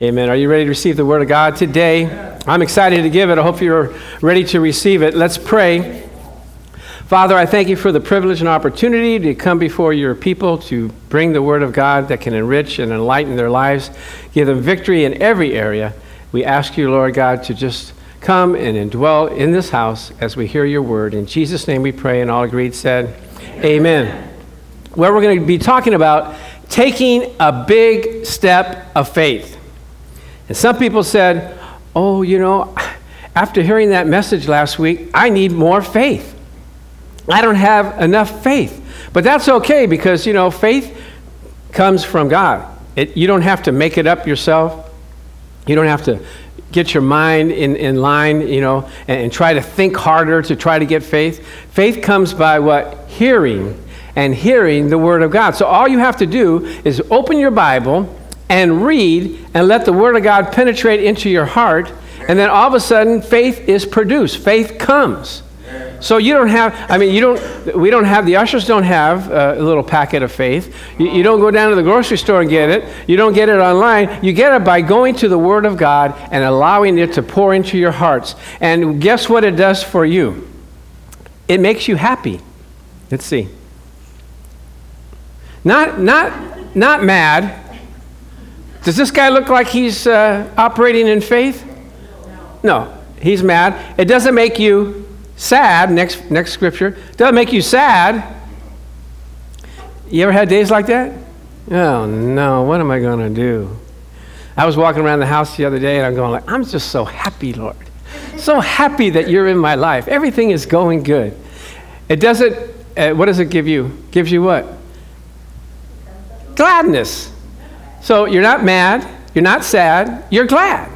Amen. Are you ready to receive the Word of God today? I'm excited to give it. I hope you're ready to receive it. Let's pray. Father, I thank you for the privilege and opportunity to come before your people to bring the Word of God that can enrich and enlighten their lives, give them victory in every area. We ask you, Lord God, to just come and indwell in this house as we hear your Word. In Jesus' name we pray, and all agreed said, Amen. Amen. Where we're going to be talking about taking a big step of faith. And some people said, Oh, you know, after hearing that message last week, I need more faith. I don't have enough faith. But that's okay because, you know, faith comes from God. It, you don't have to make it up yourself. You don't have to get your mind in, in line, you know, and, and try to think harder to try to get faith. Faith comes by what? Hearing, and hearing the Word of God. So all you have to do is open your Bible and read and let the Word of God penetrate into your heart, and then all of a sudden faith is produced. Faith comes. So you don't have, I mean, you don't, we don't have, the ushers don't have uh, a little packet of faith. You, you, don't go down to the grocery store and get it. You don't get it online. You get it by going to the Word of God and allowing it to pour into your hearts. And guess what it does for you? It makes you happy. Let's see. Not, not, not mad, does this guy look like he's uh, operating in faith? No, he's mad. It doesn't make you sad. Next, next scripture. Doesn't make you sad. You ever had days like that? Oh no, what am I to do? I was walking around the house the other day and I'm going like, I'm just so happy, Lord. So happy that you're in my life. Everything is going good. It doesn't, uh, what does it give you? Gives you what? Gladness. So you're not mad, you're not sad, you're glad.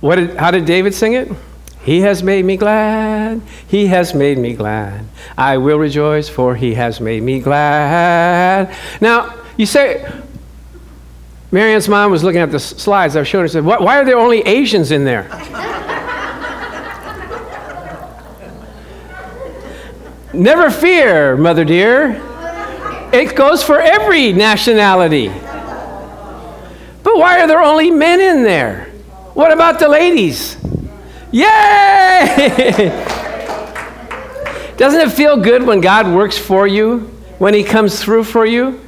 What did, how did David sing it? He has made me glad. He has made me glad. I will rejoice, for he has made me glad. Now, you say, Marianne's mom was looking at the slides I was showing her, said, Why are there only Asians in there? Never fear, mother dear. It goes for every nationality. But why are there only men in there? What about the ladies? Yay! Doesn't it feel good when God works for you, when He comes through for you?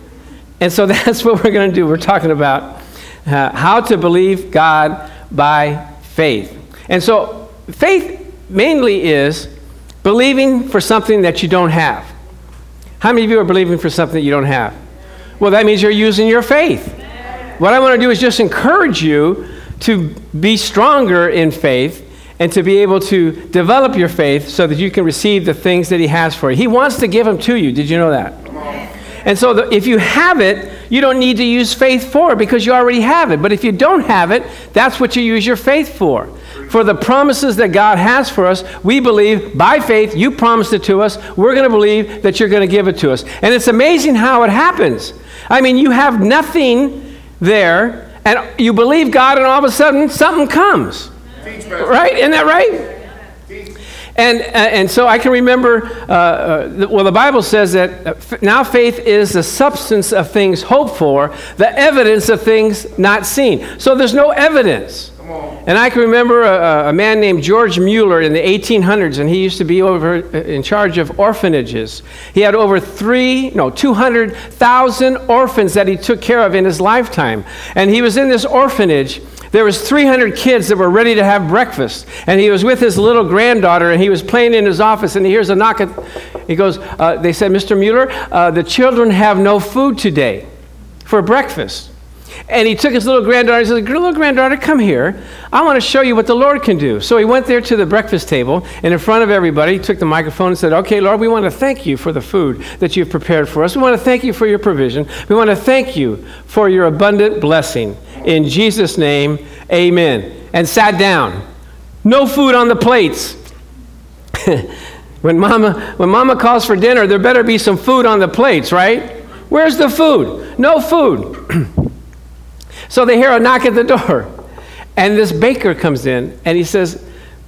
And so that's what we're going to do. We're talking about uh, how to believe God by faith. And so faith mainly is believing for something that you don't have. How many of you are believing for something that you don't have? Well, that means you're using your faith. What I want to do is just encourage you to be stronger in faith and to be able to develop your faith so that you can receive the things that He has for you. He wants to give them to you. Did you know that? And so, the, if you have it, you don't need to use faith for it because you already have it. But if you don't have it, that's what you use your faith for. For the promises that God has for us, we believe by faith, you promised it to us. We're going to believe that you're going to give it to us. And it's amazing how it happens. I mean, you have nothing there, and you believe God, and all of a sudden something comes. Right? Isn't that right? And, uh, and so I can remember, uh, uh, well, the Bible says that uh, now faith is the substance of things hoped for, the evidence of things not seen. So there's no evidence. And I can remember a, a, man named George Mueller in the 1800s, and he used to be over uh, in charge of orphanages. He had over three, no, 200,000 orphans that he took care of in his lifetime. And he was in this orphanage. There was 300 kids that were ready to have breakfast, and he was with his little granddaughter, and he was playing in his office, and he hears a knock. At, he goes, uh, "They said, Mr. Mueller, uh, the children have no food today for breakfast." And he took his little granddaughter and said, Little granddaughter, come here. I want to show you what the Lord can do. So he went there to the breakfast table, and in front of everybody, he took the microphone and said, Okay, Lord, we want to thank you for the food that you've prepared for us. We want to thank you for your provision. We want to thank you for your abundant blessing. In Jesus' name, amen. And sat down. No food on the plates. when, mama, when mama calls for dinner, there better be some food on the plates, right? Where's the food? No food. So they hear a knock at the door. And this baker comes in and he says,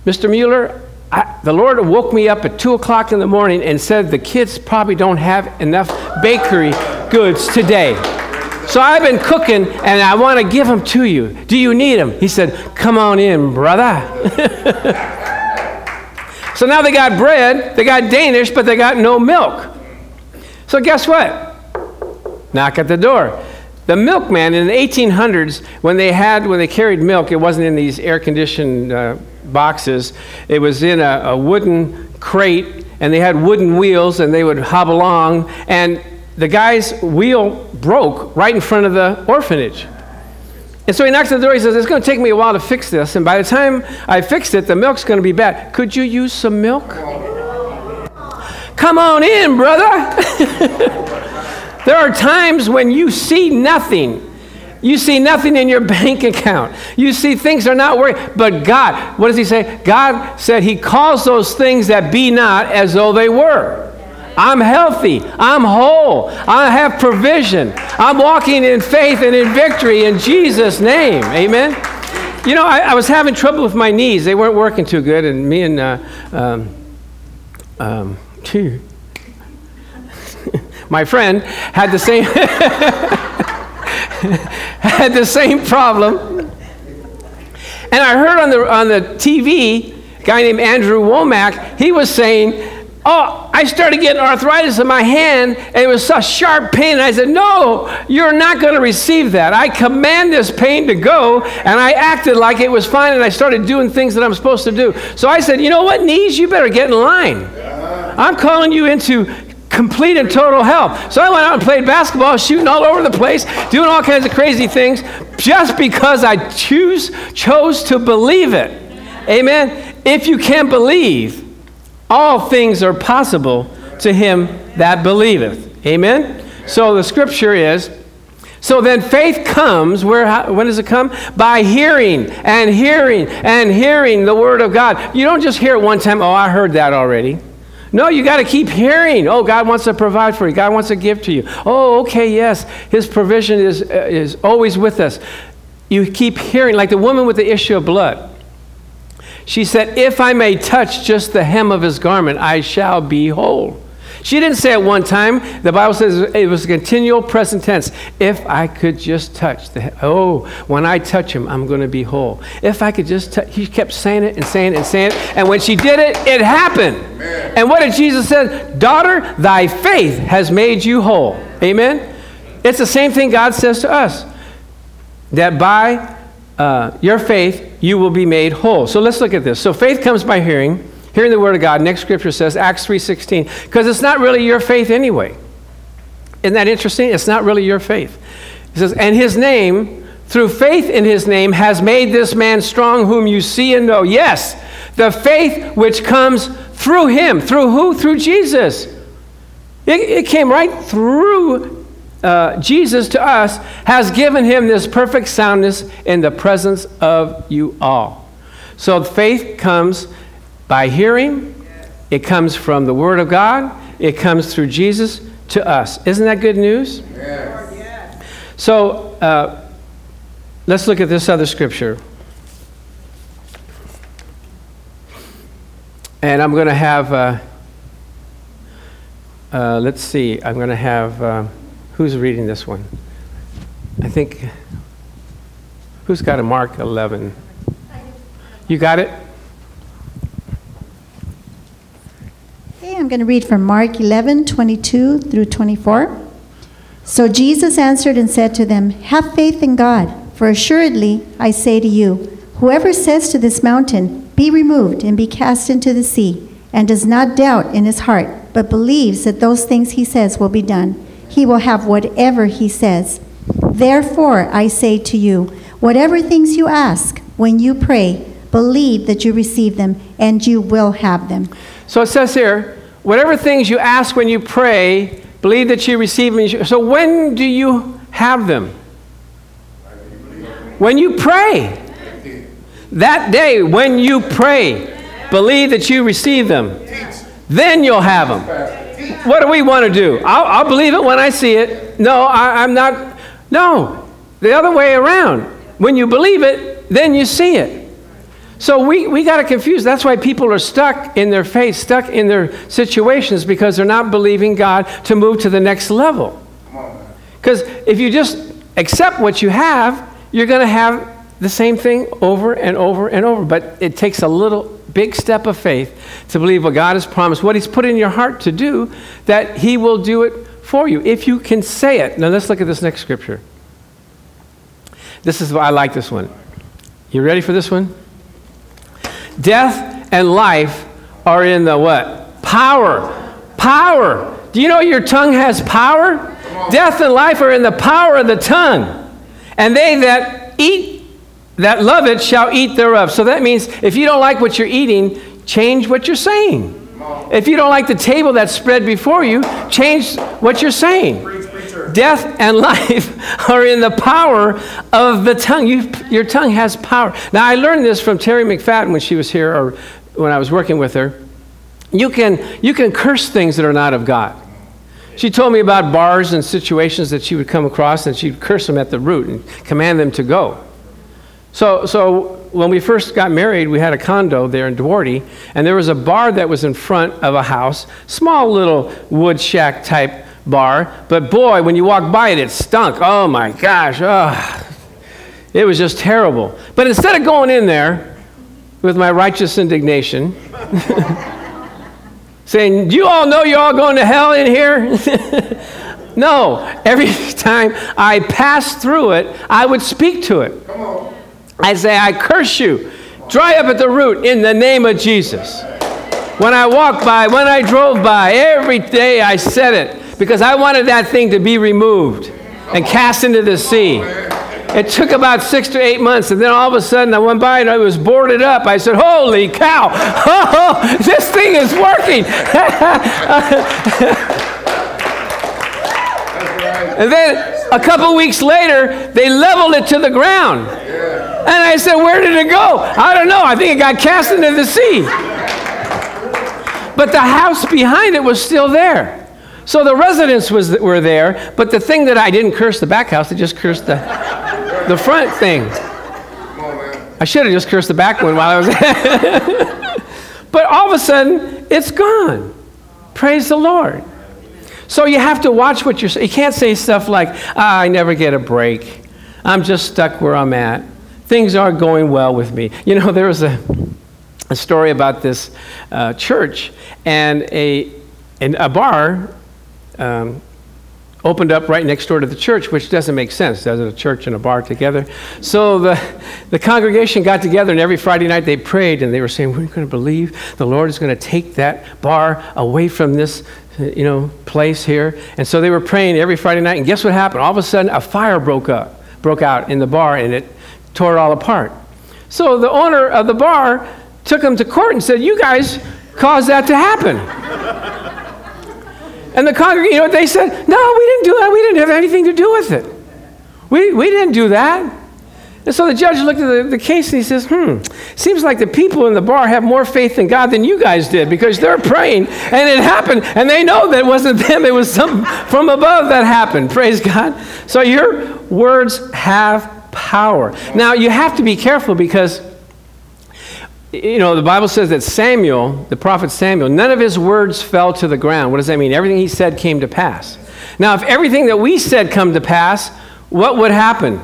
Mr. Mueller, I, the Lord woke me up at 2 o'clock in the morning and said the kids probably don't have enough bakery goods today. So I've been cooking and I want to give them to you. Do you need them? He said, Come on in, brother. so now they got bread, they got Danish, but they got no milk. So guess what? Knock at the door. The milkman in the 1800s, when they had, when they carried milk, it wasn't in these air-conditioned uh, boxes. It was in a, a wooden crate, and they had wooden wheels, and they would hobble along. And the guy's wheel broke right in front of the orphanage. And so he knocks on the door. He says, It's going to take me a while to fix this. And by the time I fix it, the milk's going to be bad. Could you use some milk? Come on in, brother. There are times when you see nothing. You see nothing in your bank account. You see things are not working. But God, what does He say? God said He calls those things that be not as though they were. I'm healthy. I'm whole. I have provision. I'm walking in faith and in victory in Jesus' name. Amen. You know, I, I was having trouble with my knees. They weren't working too good, and me and uh, um, um, my friend had the same had the same problem. And I heard on the on the TV, a guy named Andrew Wommack, he was saying, Oh, I started getting arthritis in my hand, and it was such sharp pain. And I said, No, you're not going to receive that. I command this pain to go, and I acted like it was fine, and I started doing things that I'm supposed to do. So I said, You know what, knees, you better get in line. I'm calling you into complete and total health. So I went out and played basketball, shooting all over the place, doing all kinds of crazy things, just because I choose chose to believe it. Amen. If you can't believe, all things are possible to him that believeth. Amen. So the scripture is. So then faith comes, where, when does it come? By hearing and hearing and hearing the word of God. You don't just hear it one time, oh, I heard that already. No, you got to keep hearing. Oh, God wants to provide for you. God wants to give to you. Oh, okay, yes. His provision is, uh, is always with us. You keep hearing, like the woman with the issue of blood. She said, If I may touch just the hem of his garment, I shall be whole. She didn't say it one time. The Bible says it was a continual present tense. If I could just touch the, oh, when I touch him, I'm going to be whole. If I could just touch, he kept saying it and saying it and saying it. And when she did it, it happened. Amen. And what did Jesus say? Daughter, thy faith has made you whole. Amen? It's the same thing God says to us. That by uh, your faith, you will be made whole. So let's look at this. So faith comes by hearing hearing the word of God. Next scripture says, Acts 3.16, because it's not really your faith anyway. Isn't that interesting? It's not really your faith. It says, and his name, through faith in his name, has made this man strong whom you see and know. Yes, the faith which comes through him. Through who? Through Jesus. It, it came right through uh, Jesus to us, has given him this perfect soundness in the presence of you all. So faith comes by hearing, it comes from the Word of God, it comes through Jesus to us. Isn't that good news? Yes. So uh, let's look at this other scripture. And I'm going to have, uh, uh, let's see, I'm going to have, uh, who's reading this one? I think, who's got a Mark 11? You got it? I'm going to read from Mark 11, 22 through 24. So Jesus answered and said to them, Have faith in God, for assuredly I say to you, whoever says to this mountain, Be removed and be cast into the sea, and does not doubt in his heart, but believes that those things he says will be done, he will have whatever he says. Therefore, I say to you, whatever things you ask when you pray, believe that you receive them, and you will have them. So it says here, whatever things you ask when you pray, believe that you receive them. So when do you have them? When you pray. That day, when you pray, believe that you receive them. Then you'll have them. What do we want to do? I'll, I'll believe it when I see it. No, I, I'm not. No, the other way around. When you believe it, then you see it. So we, we got to confuse. That's why people are stuck in their faith, stuck in their situations because they're not believing God to move to the next level. Because if you just accept what you have, you're going to have the same thing over and over and over. But it takes a little big step of faith to believe what God has promised, what He's put in your heart to do, that He will do it for you if you can say it. Now let's look at this next scripture. This is why I like this one. You ready for this one? Death and life are in the what? Power. Power. Do you know your tongue has power? Death and life are in the power of the tongue. And they that eat, that love it, shall eat thereof. So that means if you don't like what you're eating, change what you're saying. If you don't like the table that's spread before you, change what you're saying. Death and life are in the power of the tongue. You, your tongue has power. Now, I learned this from Terry McFadden when she was here, or when I was working with her. You can, you can curse things that are not of God. She told me about bars and situations that she would come across, and she'd curse them at the root and command them to go. So, so when we first got married, we had a condo there in Duarte, and there was a bar that was in front of a house, small little wood shack type bar. But boy, when you walked by it, it stunk. Oh my gosh, oh, it was just terrible. But instead of going in there with my righteous indignation, saying, Do you all know you're all going to hell in here? no. Every time I passed through it, I would speak to it. I say, I curse you. Dry up at the root in the name of Jesus. When I walked by, when I drove by, every day I said it because I wanted that thing to be removed and cast into the sea. It took about six to eight months, and then all of a sudden I went by and it was boarded up. I said, Holy cow, oh, this thing is working. and then a couple weeks later, they leveled it to the ground. And I said, Where did it go? I don't know. I think it got cast into the sea. But the house behind it was still there. So the residents was, were there, but the thing that I didn't curse the back house, I just cursed the, the front thing. I should have just cursed the back one while I was there. But all of a sudden, it's gone. Praise the Lord. So you have to watch what you're saying. You can't say stuff like, ah, I never get a break. I'm just stuck where I'm at. Things aren't going well with me. You know, there was a, a story about this uh, church and a, and a bar um, opened up right next door to the church, which doesn't make sense, it? A church and a bar together. So the, the congregation got together, and every Friday night they prayed, and they were saying, We're going to believe the Lord is going to take that bar away from this you know, place here. And so they were praying every Friday night, and guess what happened? All of a sudden, a fire broke up, broke out in the bar, and it tore it all apart. So the owner of the bar took them to court and said, You guys caused that to happen. And the congregation, you know what they said? No, we didn't do that. We didn't have anything to do with it. We, we didn't do that. And so the judge looked at the, the, case and he says, hmm, seems like the people in the bar have more faith in God than you guys did because they're praying and it happened and they know that it wasn't them, it was some from above that happened. Praise God. So your words have power. Now you have to be careful because you know, the Bible says that Samuel, the prophet Samuel, none of his words fell to the ground. What does that mean? Everything he said came to pass. Now, if everything that we said come to pass, what would happen?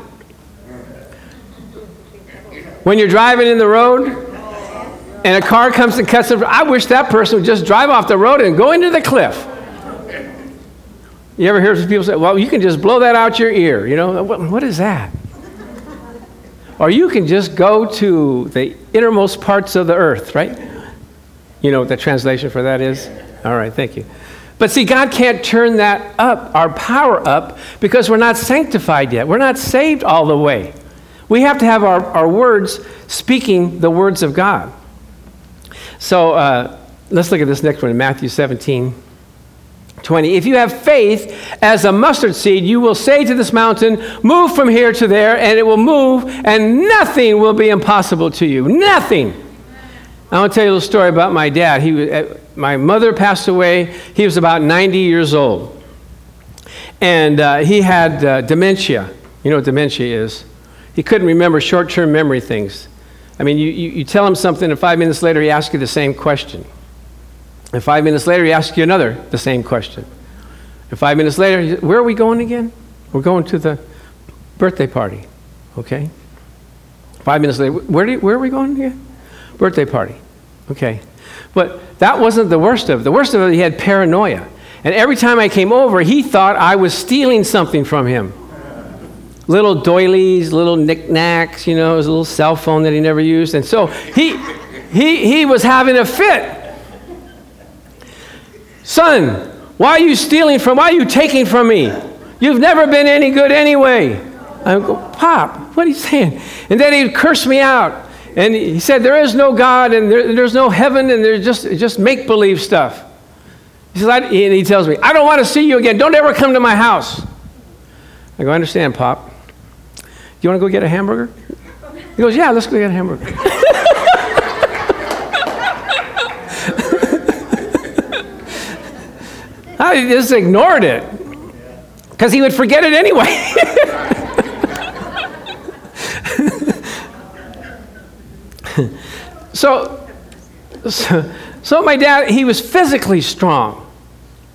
When you're driving in the road and a car comes and cuts it, I wish that person would just drive off the road and go into the cliff. You ever hear people say, well, you can just blow that out your ear? You know, what, what is that? Or you can just go to the innermost parts of the earth, right? You know what the translation for that is? All right, thank you. But see, God can't turn that up, our power up, because we're not sanctified yet. We're not saved all the way. We have to have our, our words speaking the words of God. So uh, let's look at this next one in Matthew 17. 20. If you have faith as a mustard seed, you will say to this mountain, Move from here to there, and it will move, and nothing will be impossible to you. Nothing. I want to tell you a little story about my dad. He, uh, my mother passed away. He was about 90 years old. And uh, he had uh, dementia. You know what dementia is? He couldn't remember short term memory things. I mean, you, you, you, tell him something, and five minutes later, he asks you the same question. And five minutes later, he asks you another, the same question. And five minutes later, where are we going again? We're going to the birthday party. Okay? Five minutes later, where, you, where are we going again? Birthday party. Okay. But that wasn't the worst of it. The worst of it, he had paranoia. And every time I came over, he thought I was stealing something from him. Little doilies, little knickknacks, you know, his little cell phone that he never used. And so he, he, he was having a fit. Son, why are you stealing from, why are you taking from me? You've never been any good anyway. I go, Pop, what are you saying? And then he'd curse me out. And he said, There is no God and there, there's no heaven and there's just, just make believe stuff. He says, and he tells me, I don't want to see you again. Don't ever come to my house. I go, I understand, Pop. Do you want to go get a hamburger? He goes, Yeah, let's go get a hamburger. I just ignored it because he would forget it anyway. so, so, so my dad, he was physically strong.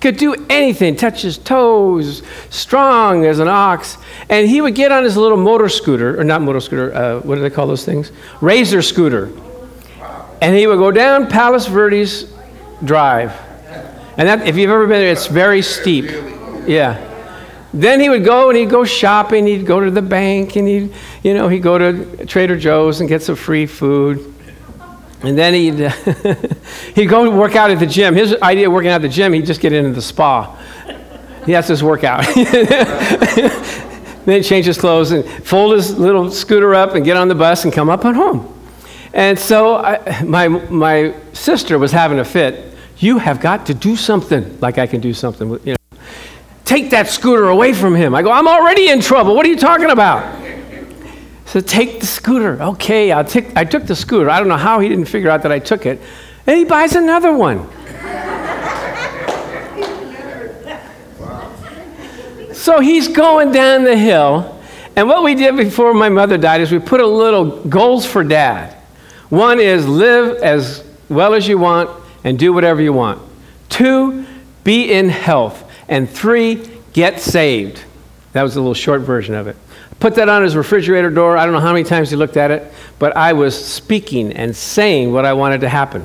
Could do anything, touch his toes, strong as an ox. And he would get on his little motor scooter, or not motor scooter, uh, what do they call those things? Razor scooter. And he would go down Palos Verdes Drive. And that, if you've ever been there, it's very steep. Yeah. Then he would go and he'd go shopping. He'd go to the bank and he'd, you know, he'd go to Trader Joe's and get some free food. And then he'd, he'd go work out at the gym. His idea of working out at the gym, he'd just get into the spa. He has his workout. then change his clothes and fold his little scooter up and get on the bus and come up and home. And so I, my, my sister was having a fit. You have got to do something like I can do something. With, You know, take that scooter away from him. I go, I'm already in trouble. What are you talking about? So take the scooter. Okay, I'll take, I took the scooter. I don't know how he didn't figure out that I took it. And he buys another one. so he's going down the hill. And what we did before my mother died is we put a little goals for dad. One is live as well as you want and do whatever you want. Two, be in health. And three, get saved. That was a little short version of it. Put that on his refrigerator door. I don't know how many times he looked at it, but I was speaking and saying what I wanted to happen.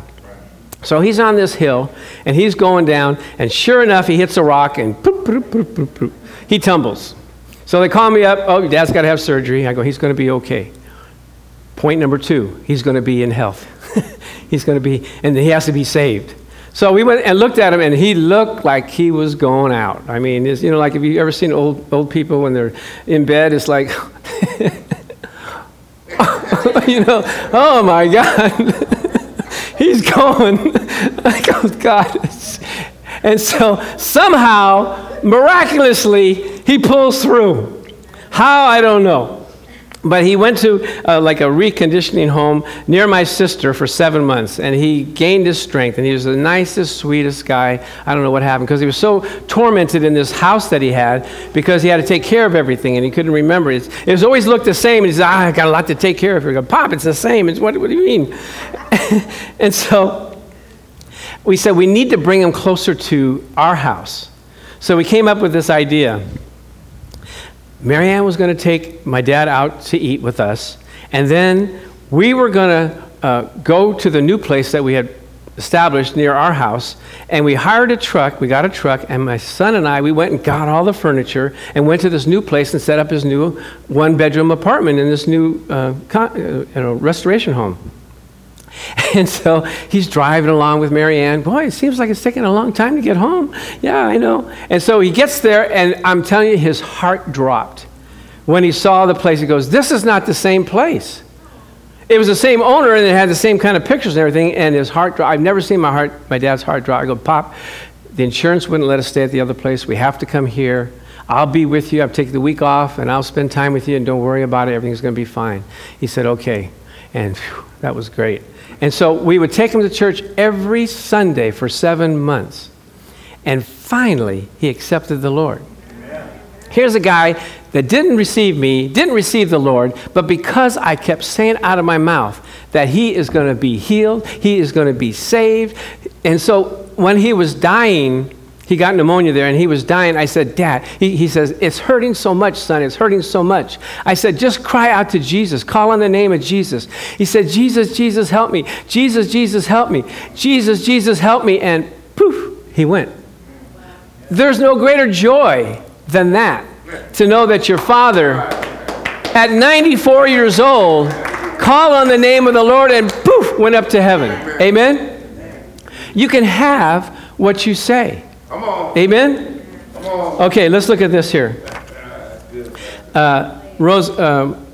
So he's on this hill and he's going down, and sure enough, he hits a rock and poop, poop, poop, poop, poop. he tumbles. So they call me up. Oh, your dad's got to have surgery. I go, he's going to be okay. Point number two, he's going to be in health. he's going to be, and he has to be saved. So we went and looked at him, and he looked like he was going out. I mean, you know, like if you've ever seen old old people when they're in bed, it's like, you know, oh my God, he's going. I go, oh God. And so somehow, miraculously, he pulls through. How I don't know. But he went to uh, like a reconditioning home near my sister for seven months, and he gained his strength. And he was the nicest, sweetest guy. I don't know what happened because he was so tormented in this house that he had because he had to take care of everything, and he couldn't remember it. It was always looked the same. And he said, ah, "I got a lot to take care of." He go, "Pop, it's the same." It's what? What do you mean? and so we said we need to bring him closer to our house. So we came up with this idea. Marianne was going to take my dad out to eat with us, and then we were going to uh, go to the new place that we had established near our house, and we hired a truck. We got a truck, and my son and I, we went and got all the furniture and went to this new place and set up his new one bedroom apartment in this new uh, con- uh, you know, restoration home. And so he's driving along with Marianne. Boy, it seems like it's taking a long time to get home. Yeah, I know. And so he gets there, and I'm telling you, his heart dropped when he saw the place. He goes, This is not the same place. It was the same owner, and it had the same kind of pictures and everything, and his heart dropped. I've never seen my heart, my dad's heart drop. I go, Pop, the insurance wouldn't let us stay at the other place. We have to come here. I'll be with you. I'll take the week off, and I'll spend time with you, and don't worry about it. Everything's going to be fine. He said, Okay. And whew, that was great. And so we would take him to church every Sunday for seven months. And finally, he accepted the Lord. Here's a guy that didn't receive me, didn't receive the Lord, but because I kept saying out of my mouth that he is going to be healed, he is going to be saved. And so when he was dying, he got pneumonia there and he was dying. I said, Dad, he, he says, It's hurting so much, son. It's hurting so much. I said, Just cry out to Jesus. Call on the name of Jesus. He said, Jesus, Jesus, help me. Jesus, Jesus, help me. Jesus, Jesus, help me. And poof, he went. There's no greater joy than that to know that your father, at 94 years old, called on the name of the Lord and poof, went up to heaven. Amen? You can have what you say. Come on. Amen? Come on. Okay, let's look at this here. Uh, Rose, um,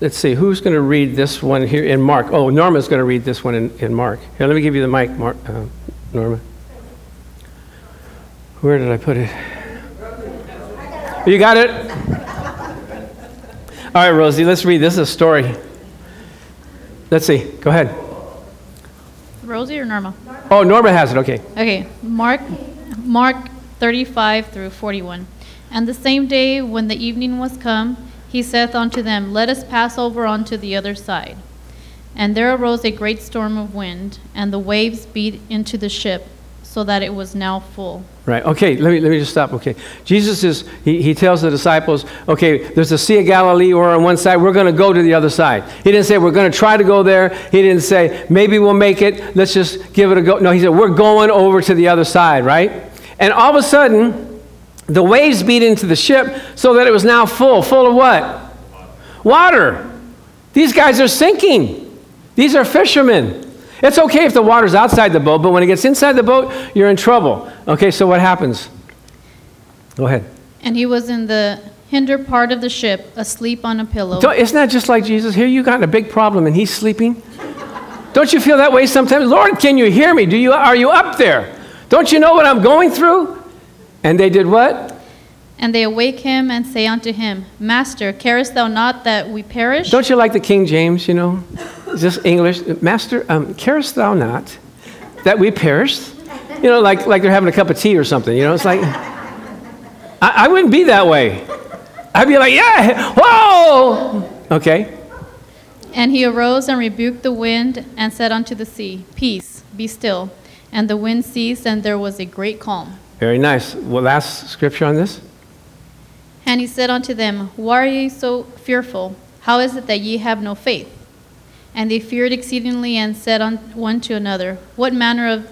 let's see, who's going to read this one here in Mark? Oh, Norma's going to read this one in, in Mark. Here, let me give you the mic, Mark, uh, Norma. Where did I put it? You got it? All right, Rosie, let's read. This is a story. Let's see. Go ahead. Rosie or Norma? Oh, Norma has it. Okay. Okay, Mark, Mark 35 through 41. And the same day, when the evening was come, he saith unto them, Let us pass over unto the other side. And there arose a great storm of wind, and the waves beat into the ship, so that it was now full. Right. Okay. Let me let me just stop. Okay. Jesus is he, he tells the disciples, okay, there's the Sea of Galilee or on one side, we're going to go to the other side. He didn't say we're going to try to go there. He didn't say maybe we'll make it. Let's just give it a go. No, he said we're going over to the other side, right? And all of a sudden, the waves beat into the ship so that it was now full. Full of what? Water. These guys are sinking. These are fishermen. It's okay if the water's outside the boat, but when it gets inside the boat, you're in trouble. Okay, so what happens? Go ahead. And he was in the hinder part of the ship, asleep on a pillow. Don't, isn't that just like Jesus? Here you got a big problem and he's sleeping. Don't you feel that way sometimes? Lord, can you hear me? Do you, are you up there? Don't you know what I'm going through? And they did what? And they awake him and say unto him, Master, carest thou not that we perish? Don't you like the King James, you know? Is this English? Master, um, carest thou not that we perish? You know, like, like they're having a cup of tea or something. You know, it's like, I, I wouldn't be that way. I'd be like, yeah, whoa! Okay. And he arose and rebuked the wind and said unto the sea, Peace, be still. And the wind ceased, and there was a great calm. Very nice. Well, last scripture on this? And he said unto them, Why are ye so fearful? How is it that ye have no faith? And they feared exceedingly and said one to another, What manner of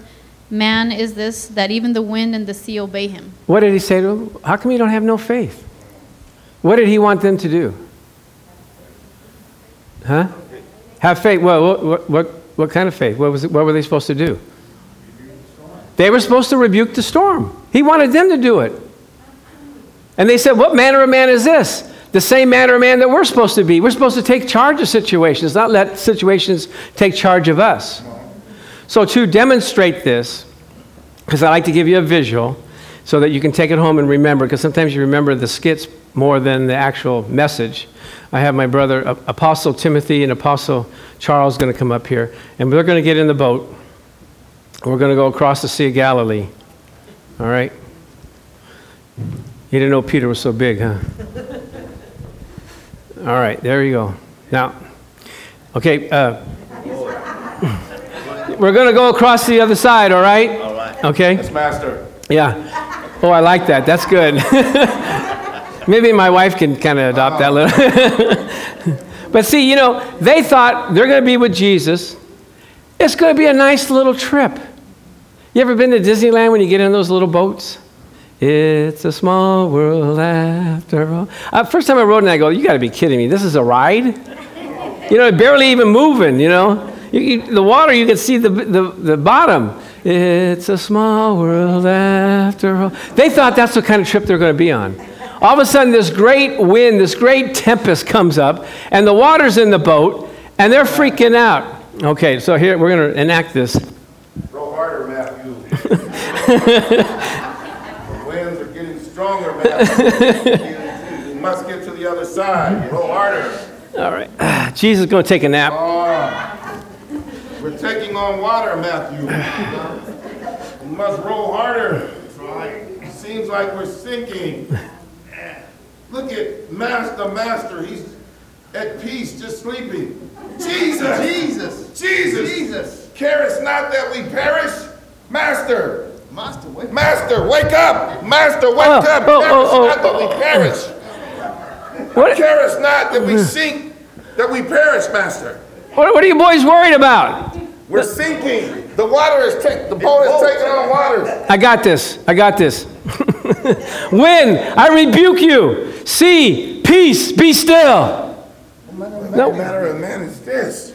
man is this that even the wind and the sea obey him? What did he say to them? How come you don't have no faith? What did he want them to do? Huh? Have faith. Well, what, what, what, kind of faith? What, was it, what were they supposed to do? They were supposed to rebuke the storm. He wanted them to do it. And they said, What manner of man is this? The same manner of man that we're supposed to be. We're supposed to take charge of situations, not let situations take charge of us. So, to demonstrate this, because I like to give you a visual so that you can take it home and remember, because sometimes you remember the skits more than the actual message. I have my brother, Apostle Timothy and Apostle Charles, going to come up here, and we're going to get in the boat. We're going to go across the Sea of Galilee. All right? You didn't know Peter was so big, huh? All right, there you go. Now, okay, uh, we're going to go across the other side, all right? All right. Okay? Yes, Master. Yeah. Oh, I like that. That's good. Maybe my wife can kind of adopt that little. but see, you know, they thought they're going to be with Jesus. It's going to be a nice little trip. You ever been to Disneyland when you get in those little boats? It's a small world after all. Uh, first time I rode in, I go, you got to be kidding me. This is a ride? You know, barely even moving, you know. You, you, the water, you can see the, the, the bottom. It's a small world after all. They thought that's the kind of trip they're going to be on. All of a sudden, this great wind, this great tempest comes up, and the water's in the boat, and they're freaking out. Okay, so here we're going to enact this. Roll harder, Matthew. the winds are getting stronger, Matthew. You must get to the other side. Roll harder. All right. Jesus is going to take a nap. Oh, we're taking on water, Matthew. You must roll harder. It seems like we're sinking. Look at Master, Master. He's at peace, just sleeping. Jesus! Jesus! Jesus! Jesus! Carest not that we perish? Master! Master, Master, wake up! Master, wake Oh, up! oh, Perish oh, not that oh, we perish. What, Perish not that we mm-hmm. sink, that we perish, Master. what, what are you boys worried about? We're sinking. The water is taking, the boat is taking on water. I got this. I got this. Wind, I rebuke you. Sea, peace, be still. No matter of man is this.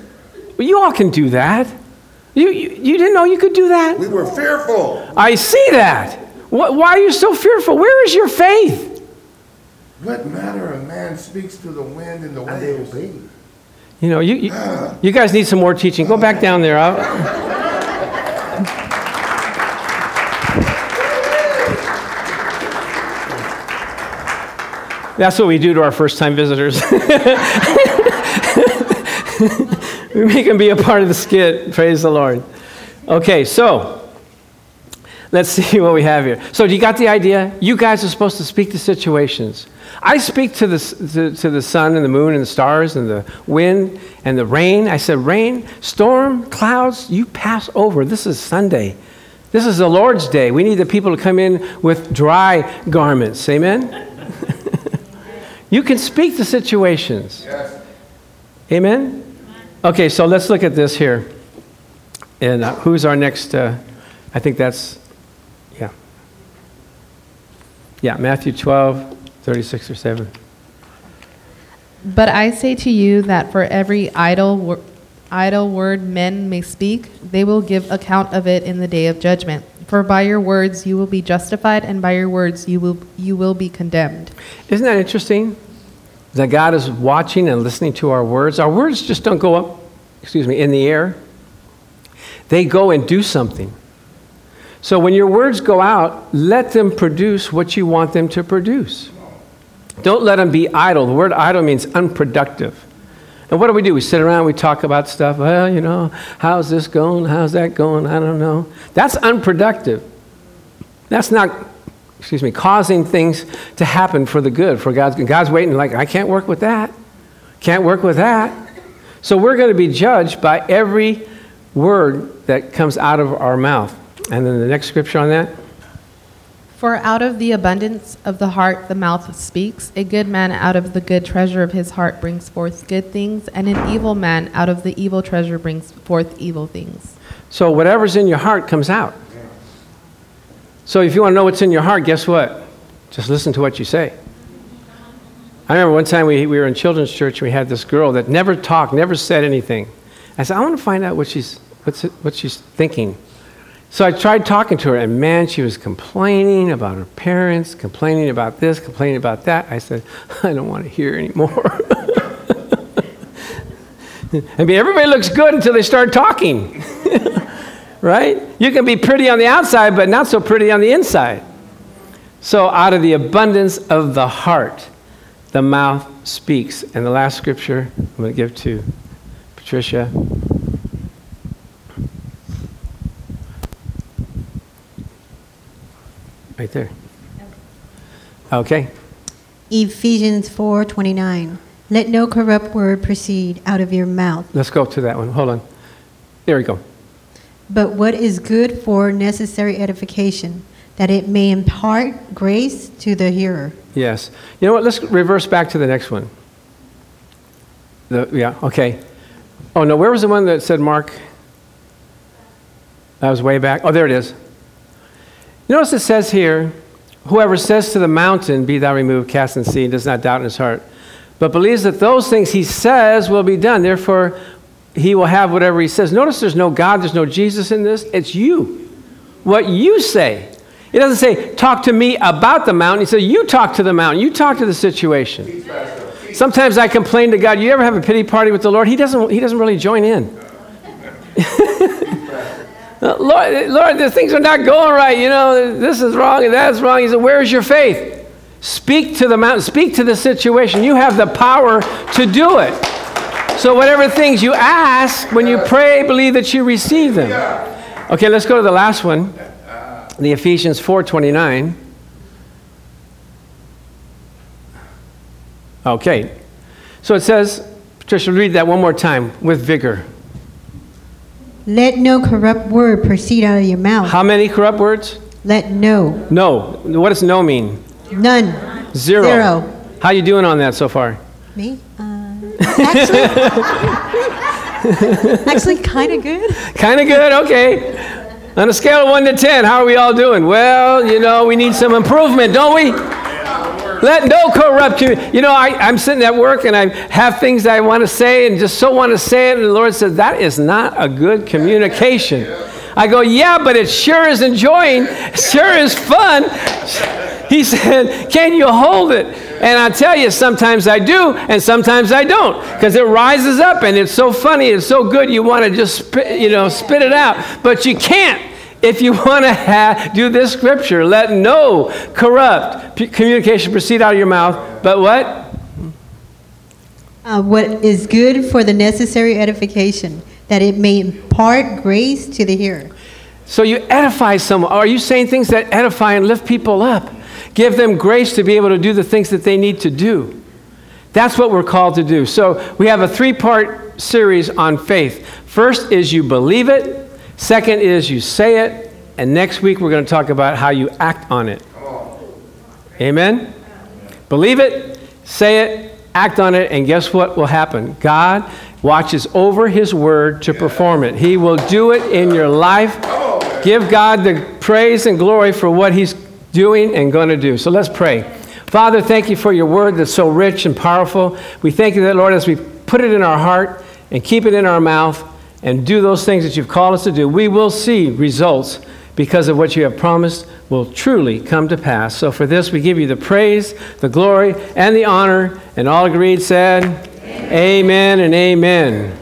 Well, you all can do that. You, you, you didn't know you could do that? We were fearful. I see that. Wh- Why are you so fearful? Where is your faith? What matter a man speaks to the wind and the waves? You know, you, you, you guys need some more teaching. Go back down there. I'll- That's what we do to our first time visitors. we make them be a part of the skit. Praise the Lord. Okay, so let's see what we have here. So, you got the idea? You guys are supposed to speak to situations. I speak to the, to, to the sun and the moon and the stars and the wind and the rain. I said, Rain, storm, clouds, you pass over. This is Sunday. This is the Lord's day. We need the people to come in with dry garments. Amen? you can speak to situations. Yes. Amen? Okay, so let's look at this here. And uh, who's our next? Uh, I think that's, yeah. Yeah, Matthew 12, 36 or 7. But I say to you that for every idle, wor- idle word men may speak, they will give account of it in the day of judgment. For by your words you will be justified, and by your words you will, you will be condemned. Isn't that interesting? That God is watching and listening to our words. Our words just don't go up, excuse me, in the air. They go and do something. So when your words go out, let them produce what you want them to produce. Don't let them be idle. The word idle means unproductive. And what do we do? We sit around, we talk about stuff. Well, you know, how's this going? How's that going? I don't know. That's unproductive. That's not, excuse me, causing things to happen for the good. For God's God's waiting, like, I can't work with that. Can't work with that. So we're going to be judged by every word that comes out of our mouth. And then the next scripture on that. For out of the abundance of the heart the mouth speaks. A good man out of the good treasure of his heart brings forth good things, and an evil man out of the evil treasure brings forth evil things. So whatever's in your heart comes out. So if you want to know what's in your heart, guess what? Just listen to what you say. I remember one time we, we were in children's church and we had this girl that never talked, never said anything. I said, I want to find out what she's, what's what she's thinking. So I tried talking to her, and man, she was complaining about her parents, complaining about this, complaining about that. I said, I don't want to hear anymore. I mean, everybody looks good until they start talking, right? You can be pretty on the outside, but not so pretty on the inside. So, out of the abundance of the heart, the mouth speaks. And the last scripture I'm going to give to Patricia. Right there. Okay. Ephesians 4:29. Let no corrupt word proceed out of your mouth, Let's go to that one. Hold on. There we go. But what is good for necessary edification, that it may impart grace to the hearer. Yes. You know what? Let's reverse back to the next one. The, yeah, okay. Oh, no, where was the one that said Mark? That was way back. Oh, there it is. Notice it says here, whoever says to the mountain, Be thou removed, cast and sea, and does not doubt in his heart, but believes that those things he says will be done. Therefore, he will have whatever he says. Notice there's no God, there's no Jesus in this. It's you. What you say. It doesn't say, talk to me about the mountain. He says, you talk to the mountain. You talk to the situation. Sometimes I complain to God. You ever have a pity party with the Lord? He doesn't, he doesn't really join in. Uh, Lord, Lord, the things are not going right. You know, this is wrong and that's wrong. He said, Where's your faith? Speak to the mountain, speak to the situation. You have the power to do it. So, whatever things you ask, when you pray, believe that you receive them. Okay, let's go to the last one the Ephesians 4:29. Okay. So it says, Patricia, read that one more time with vigor. Let no corrupt word proceed out of your mouth, How many corrupt words? Let no, No. What does no mean? none. Zero. Zero. How you doing on that so far? Me? Uh, actually, actually kind of good. Kind of good. Okay. On a scale of one to ten, how are we all doing? Well, you know, we need some improvement, don't we? Let no corrupt you. You know, I, I'm sitting at work and I have things I want to say and just so want to say it, and the Lord says that is not a good communication. I go, yeah, but it sure is enjoying, sure is fun. He said, Can you hold it? And I tell you, sometimes I do, and sometimes I don't, because it rises up and it's so funny, it's so good, you want to just spit, you know, spit it out, but you can't. If you want to ha- do this scripture, let no corrupt p- communication proceed out of your mouth, but what? Uh, what is good for the necessary edification, that it may impart grace to the hearer. So you edify someone. Are you saying things that edify and lift people up? Give them grace to be able to do the things that they need to do. That's what we're called to do. So we have a three part series on faith. First is you believe it, second is you say it, and next week we're going to talk about how you act on it. Amen? Believe it, say it, act on it, and guess what will happen? God watches over His word to perform it. He will do it in your life. Give God the praise and glory for what He's doing and going to do. So let's pray. Father, thank you for your word that's so rich and powerful. We thank you that, Lord, as we put it in our heart and keep it in our mouth and do those things that you've called us to do, we will see results because of what you have promised will truly come to pass. So for this, we give you the praise, the glory, and the honor. And all agreed said, Amen, amen and amen.